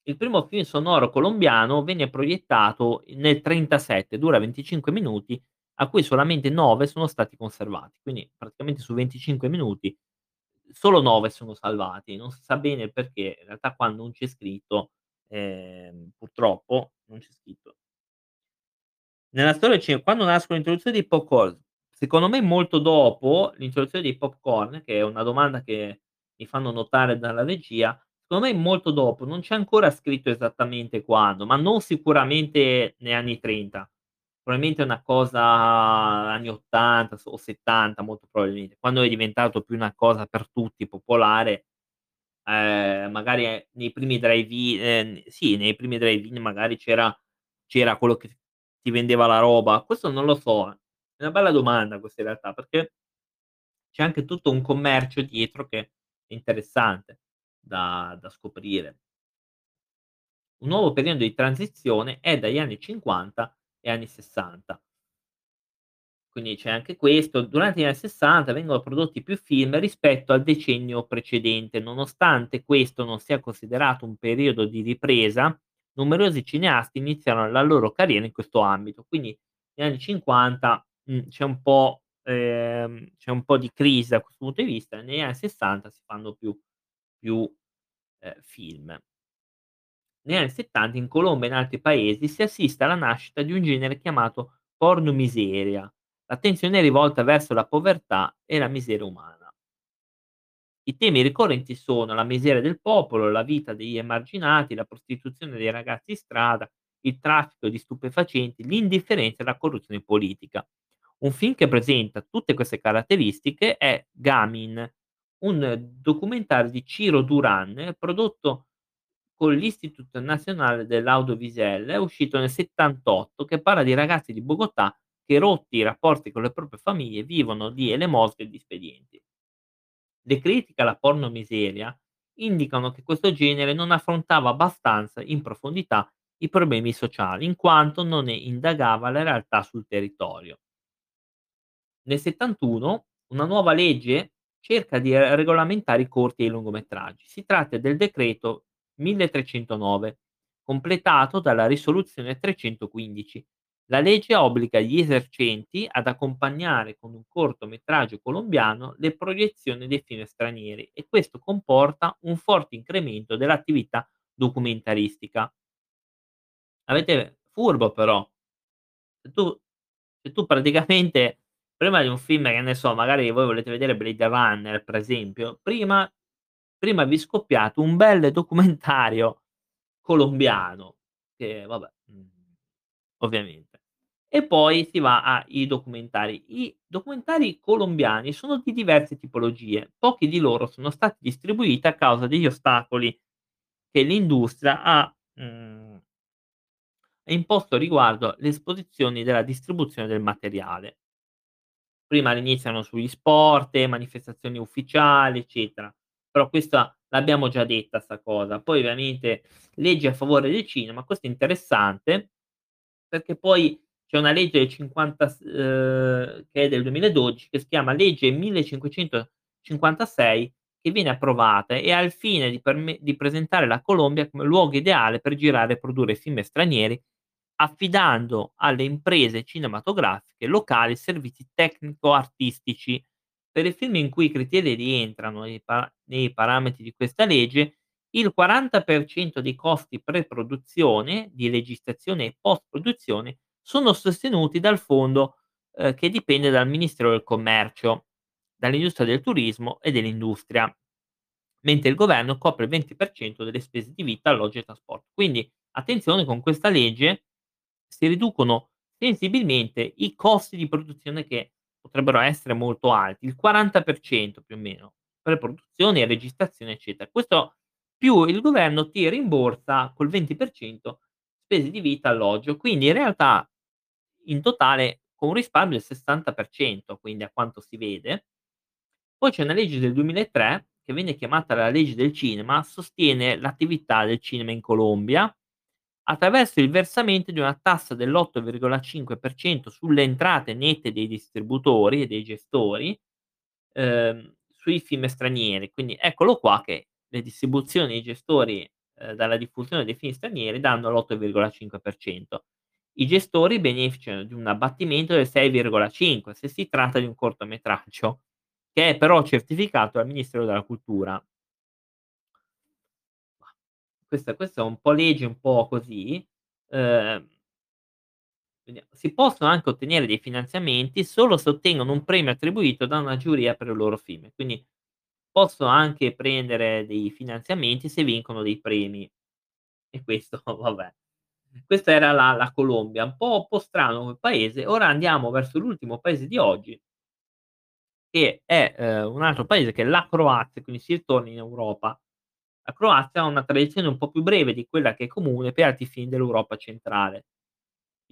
Il primo film sonoro colombiano venne proiettato nel '37, dura 25 minuti, a cui solamente 9 sono stati conservati. Quindi praticamente su 25 minuti solo 9 sono salvati. Non si sa bene perché, in realtà qua non c'è scritto, ehm, purtroppo non c'è scritto. Nella storia del cine quando nascono l'introduzione dei popcorn, secondo me molto dopo l'introduzione dei popcorn, che è una domanda che mi fanno notare dalla regia, secondo me molto dopo, non c'è ancora scritto esattamente quando, ma non sicuramente negli anni '30. Probabilmente una cosa anni '80 s o '70 molto probabilmente. Quando è diventato più una cosa per tutti, popolare, ehm, magari, nei primi drive-in ehm, sì, nei primi drive-in magari c'era c'era quello che ti vendeva la roba. Questo non lo so. È una bella domanda questa in realtà, perché c'è anche tutto un commercio dietro che è interessante da da scoprire. Un nuovo periodo di transizione è dagli anni '50 e anni '60. Quindi c'è anche questo. Durante gli anni '60 vengono prodotti più film rispetto al decennio precedente. Nonostante questo non sia considerato un periodo di ripresa, numerosi cineasti iniziano la loro carriera in questo ambito. Quindi negli anni '50, mhmm, c'è un po' ehm, c'è un po' di crisi da questo punto di vista, negli anni '60 si fanno più più, ehm, film. Negli anni '70 in Colombia e in altri paesi si assiste alla nascita di un genere chiamato pornomiseria. L'attenzione è rivolta verso la povertà e la miseria umana. I temi ricorrenti sono la miseria del popolo, la vita degli emarginati, la prostituzione dei ragazzi in strada, il traffico di stupefacenti, l'indifferenza e la corruzione politica. Un film che presenta tutte queste caratteristiche è Gamin, un documentario di Ciro Duran prodotto con l'Institut Nacional de l'Audiovisuel, è uscito nel '78, che parla di ragazzi di Bogotà che, rotti i rapporti con le proprie famiglie, vivono di elemosine e di espedienti. Le critiche alla pornomiseria indicano che questo genere non affrontava abbastanza in profondità i problemi sociali, in quanto non ne indagava la realtà sul territorio. Nel '71 una nuova legge cerca di re regolamentare i corti e i lungometraggi. Si tratta del decreto 1309, completato dalla risoluzione 315. La legge obbliga gli esercenti ad accompagnare con un cortometraggio colombiano le proiezioni dei film stranieri e questo comporta un forte incremento dell'attività documentaristica. Avete furbo però. Se tu se tu praticamente prima di un film, che ne so, magari voi volete vedere Blade Runner per esempio, prima prima vi scoppiate un bel documentario colombiano che vabbè, mhmm, ovviamente. E poi si va ai documentari. I documentari colombiani sono di diverse tipologie. Pochi di loro sono stati distribuiti a causa degli ostacoli che l'industria ha, mhmm ha imposto riguardo le esposizioni della distribuzione del materiale. Prima all'inizio erano sugli sport, manifestazioni ufficiali, eccetera. Però questa l'abbiamo già detta 'sta cosa. Poi ovviamente leggi a favore del cinema, questo è interessante, perché poi c'è una legge del 50 s uhm, che è del 2012, che si chiama legge 1556, che viene approvata e ha il fine di perme di presentare la Colombia come luogo ideale per girare e produrre film stranieri, affidando alle imprese cinematografiche locali servizi tecnico-artistici. Per i film in cui i criteri rientrano nei pa nei parametri di questa legge, il 40% dei costi pre-produzione, di registrazione e post-produzione, sono sostenuti dal fondo, ehm, che dipende dal Ministero del Commercio, dall'Industria del Turismo e dell'Industria, mentre il governo copre il 20% delle spese di vita, alloggio e trasporto. Quindi attenzione, con questa legge si riducono sensibilmente i costi di produzione che potrebbero essere molto alti, il 40% più o meno, pre-produzione, registrazione, eccetera. Questo più il governo ti rimborsa col 20% spese di vita, alloggio. Quindi in realtà, in totale con un risparmio del 60%, quindi a quanto si vede. Poi c'è una legge del 2003, che venne chiamata la legge del cinema, sostiene l'attività del cinema in Colombia, attraverso il versamento di una tassa dell'8,5% sulle entrate nette dei distributori e dei gestori, ehm, sui film stranieri. Quindi eccolo qua che le distribuzioni e i gestori, ehm, dalla diffusione dei film stranieri danno l'8,5%. I gestori beneficiano di un abbattimento del 6,5 se si tratta di un cortometraggio, che è però certificato dal Ministero della Cultura. Questa questa è un po' legge, un po' così, Vediamo, si possono anche ottenere dei finanziamenti solo se ottengono un premio attribuito da una giuria per il loro film. Quindi possono anche prendere dei finanziamenti se vincono dei premi. E questo <laughs> vabbè. Questa era la la Colombia, un po' un po' strano come paese. Ora andiamo verso l'ultimo paese di oggi che è, ehm, un altro paese che è la Croazia, quindi si ritorna in Europa. La Croazia ha una tradizione un po' più breve di quella che è comune per altri film dell'Europa centrale.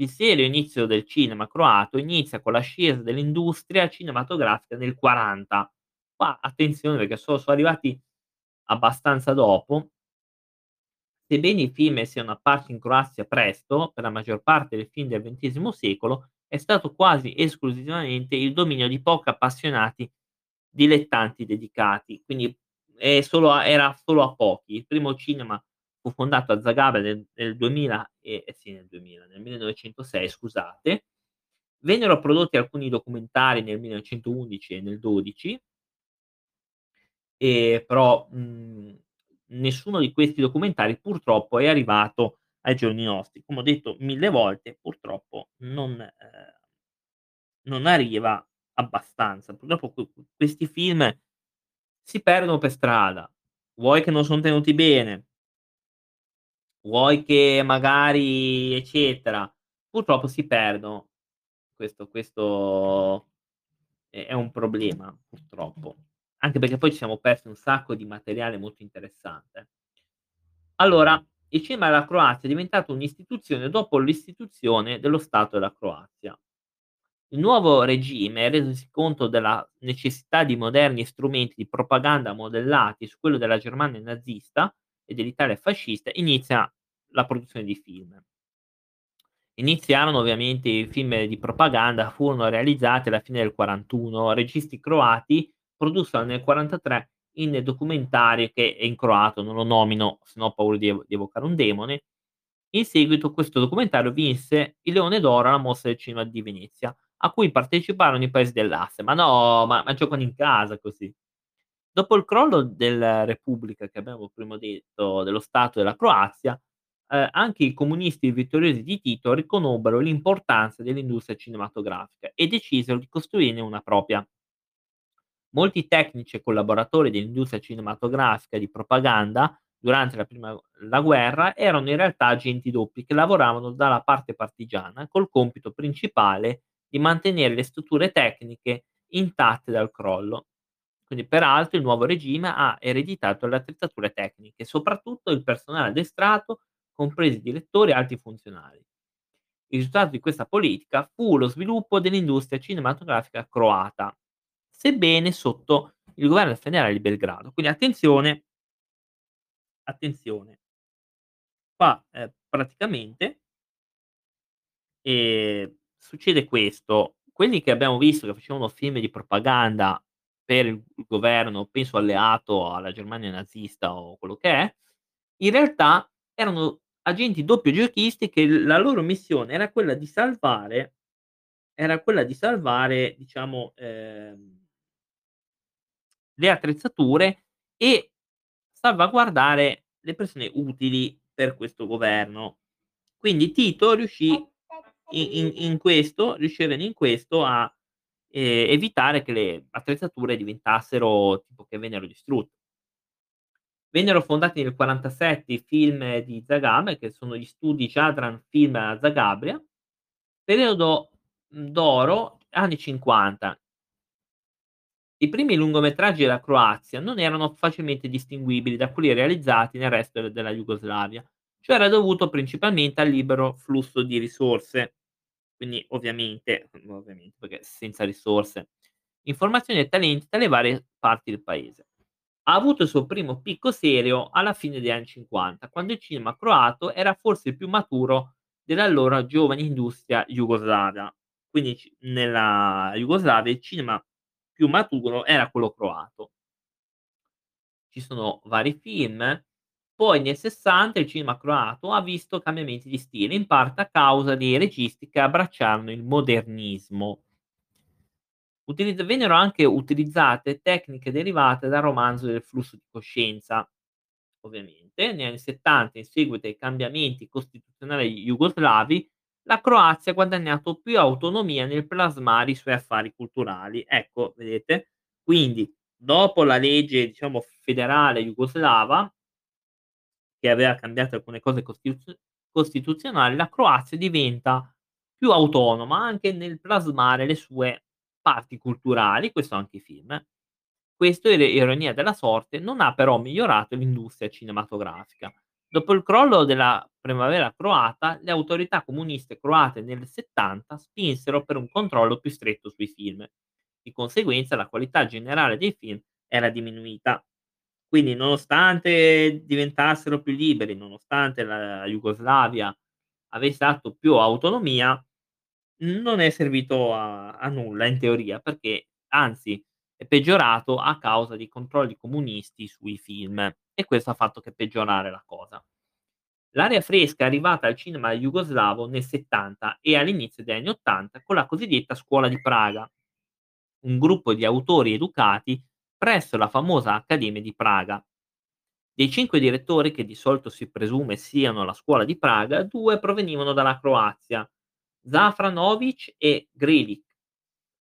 Il serio inizio del cinema croato inizia con l'ascesa dell'industria cinematografica nel '40. Qua attenzione perché so so arrivati abbastanza dopo sebbene i film siano apparsi in Croazia presto, per la maggior parte dei film del XX secolo, è stato quasi esclusivamente il dominio di pochi appassionati dilettanti dedicati, quindi è solo a era solo a pochi. Il primo cinema fu fondato a Zagabria nel nel 2000 e eh sì nel 2000, nel 1906 scusate. Vennero prodotti alcuni documentari nel 1911 e nel '12 ehm, però, mhmm, nessuno di questi documentari purtroppo è arrivato ai giorni nostri. Come ho detto 1000 volte, purtroppo non ehm non arriva abbastanza. Purtroppo questi film si perdono per strada. Vuoi che non son tenuti bene vuoi che magari eccetera, purtroppo si perdono. Questo questo è un problema, purtroppo. Anche perché poi ci siamo persi un sacco di materiale molto interessante. Allora, il cinema della Croazia è diventato un'istituzione dopo l'istituzione dello Stato della Croazia. Il nuovo regime, resosi conto della necessità di moderni strumenti di propaganda modellati su quello della Germania nazista e dell'Italia fascista, inizia la produzione di film. Iniziarono ovviamente i film di propaganda, furono realizzati alla fine del '41. Registi croati produssero nel '43 il documentario che è in croato, non lo nomino, se no ho paura di ev di evocare un demone. In seguito questo documentario vinse il Leone d'oro alla Mostra del Cinema di Venezia, a cui parteciparono i paesi dell'asse. Ma no, ma ma giocano in casa così. Dopo il crollo della repubblica che abbiamo prima detto, dello Stato della Croazia, ehm, anche i comunisti vittoriosi di Tito riconobbero l'importanza dell'industria cinematografica e decisero di costruirne una propria. Molti tecnici e collaboratori dell'industria cinematografica di propaganda, durante la prima la guerra, erano in realtà agenti doppi che lavoravano dalla parte partigiana, col compito principale di mantenere le strutture tecniche intatte dal crollo. Quindi peraltro il nuovo regime ha ereditato le attrezzature tecniche, soprattutto il personale addestrato, compresi direttori e alti funzionari. Il risultato di questa politica fu lo sviluppo dell'industria cinematografica croata, sebbene sotto il governo federale di Belgrado. Quindi attenzione attenzione. Qua, ehm, praticamente ehm, succede questo: quelli che abbiamo visto che facevano film di propaganda per il governo, penso alleato alla Germania nazista o quello che è, in realtà erano agenti doppio-giochisti che l la loro missione era quella di salvare era quella di salvare diciamo, ehm le attrezzature e salvaguardare le persone utili per questo governo. Quindi Tito riuscì i in in questo riuscirono in questo a, ehm, evitare che le attrezzature diventassero tipo che vennero distrutte. Vennero fondati nel '47 i film di Zagame, che sono gli studi Jadran Film a Zagabria, periodo, d'oro anni '50. I primi lungometraggi della Croazia non erano facilmente distinguibili da quelli realizzati nel resto de della Jugoslavia. Ciò era dovuto principalmente al libero flusso di risorse, quindi ovviamente ovviamente perché senza risorse, informazioni e talenti dalle varie parti del paese. Ha avuto il suo primo picco serio alla fine degli anni '50, quando il cinema croato era forse il più maturo dell'allora giovane industria jugoslava. Quindi nella Jugoslavia il cinema più maturo era quello croato. Ci sono vari film, poi nel '60 il cinema croato ha visto cambiamenti di stile, in parte a causa dei registi che abbracciarono il modernismo. Utilizz vennero anche utilizzate tecniche derivate dal romanzo del flusso di coscienza. Ovviamente negli anni '70 in seguito ai cambiamenti costituzionali jugoslavi, la Croazia ha guadagnato più autonomia nel plasmare i suoi affari culturali. Ecco, vedete? Quindi dopo la legge, diciamo, federale jugoslava che aveva cambiato alcune cose costituz costituzionali, la Croazia diventa più autonoma anche nel plasmare le sue parti culturali, questo anche i film. Questo, ironia della sorte, non ha però migliorato l'industria cinematografica. Dopo il crollo della primavera croata, le autorità comuniste croate nel '70 spinsero per un controllo più stretto sui film. Di conseguenza la qualità generale dei film era diminuita. Quindi nonostante diventassero più liberi, nonostante la Jugoslavia avesse dato più autonomia, non è servito a a nulla in teoria, perché anzi è peggiorato a causa dei controlli comunisti sui film e questo ha fatto che peggiorare la cosa. L'aria fresca è arrivata al cinema jugoslavo nel '70 e all'inizio degli anni '80 con la cosiddetta Scuola di Praga, un gruppo di autori educati presso la famosa Accademia di Praga. Dei 5 direttori, che di solito si presume siano la Scuola di Praga, 2 provenivano dalla Croazia, Zafranović e Grilić,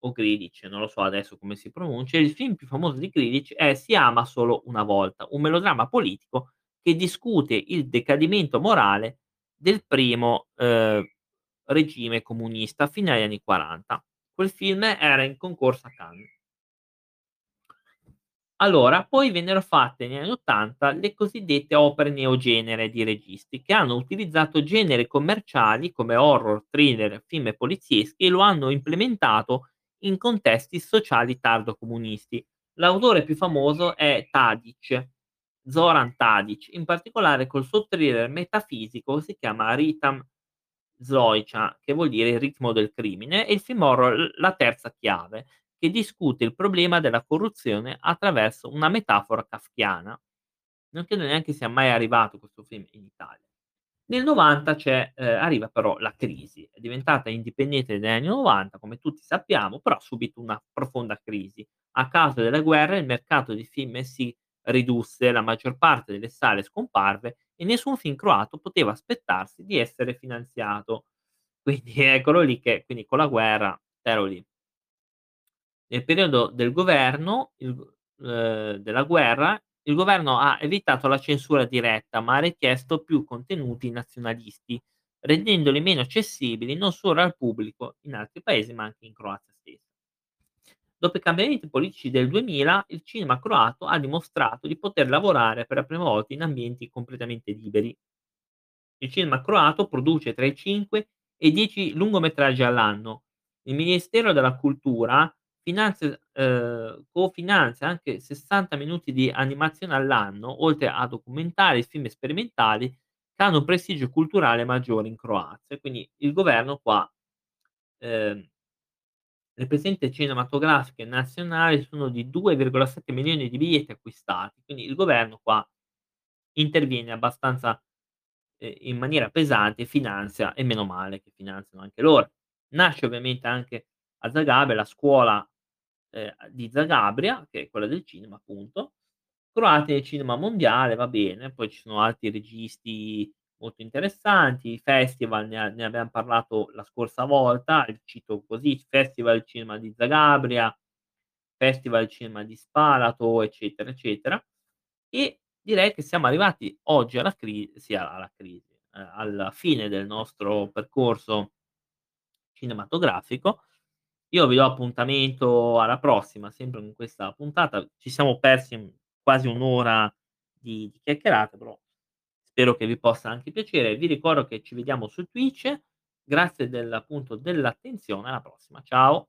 o Grilić, non lo so adesso come si pronuncia. Il film più famoso di Grilić è Si ama solo una volta, un melodramma politico che discute il decadimento morale del primo, ehm, regime comunista fino agli anni '40. Quel film era in concorso a Cannes. Allora, poi vennero fatte negli anni '80 le cosiddette opere neogenere di registi, che hanno utilizzato generi commerciali come horror, thriller, film polizieschi e lo hanno implementato in contesti sociali tardo-comunisti. L'autore più famoso è Tadić, Zoran Tadić, in particolare col suo thriller metafisico si chiama Ritam Zločina, che vuol dire il ritmo del crimine, e il film horror La terza chiave, che discute il problema della corruzione attraverso una metafora kafkiana. Non credo neanche sia mai arrivato questo film in Italia. Nel '90 c'è ehm, arriva però la crisi. È diventata indipendente negli anni '90, come tutti sappiamo, però ha subito una profonda crisi. A causa della guerra il mercato dei film si ridusse, la maggior parte delle sale scomparve e nessun film croato poteva aspettarsi di essere finanziato. Quindi <laughs> eccolo lì che quindi con la guerra ero lì. Nel periodo del governo, il g ehm, della guerra, il governo ha evitato la censura diretta, ma ha richiesto più contenuti nazionalisti, rendendoli meno accessibili non solo al pubblico in altri paesi, ma anche in Croazia. Dopo i cambiamenti politici del 2000, il cinema croato ha dimostrato di poter lavorare per la prima volta in ambienti completamente liberi. Il cinema croato produce tra i 5 e i 10 lungometraggi all'anno. Il Ministero della Cultura finanzia ehm, cofinanzia anche 60 minuti di animazione all'anno, oltre a documentari e film sperimentali che hanno un prestigio culturale maggiore in Croazia. Quindi il governo qua, ehm le presenze cinematografiche nazionali sono di 2,7 milioni di biglietti acquistati, quindi il governo qua interviene abbastanza, ehm, in maniera pesante finanzia e meno male che finanziano anche loro. Nasce ovviamente anche a Zagabria la scuola, ehm, di Zagabria, che è quella del cinema appunto, Croati nel cinema mondiale, va bene, poi ci sono altri registi molto interessanti, festival ne ne abbiam parlato la scorsa volta, cito così, Festival Cinema di Zagabria, Festival Cinema di Spalato, eccetera, eccetera. E direi che siamo arrivati oggi alla cri sia alla crisi, ehm, alla fine del nostro percorso cinematografico. Io vi do appuntamento alla prossima, sempre con questa puntata. Ci siamo persi, quasi 1 ora di di chiacchierata, però spero che vi possa anche piacere. Vi ricordo che ci vediamo su Twitch. Grazie del appunto dell'attenzione, alla prossima. Ciao.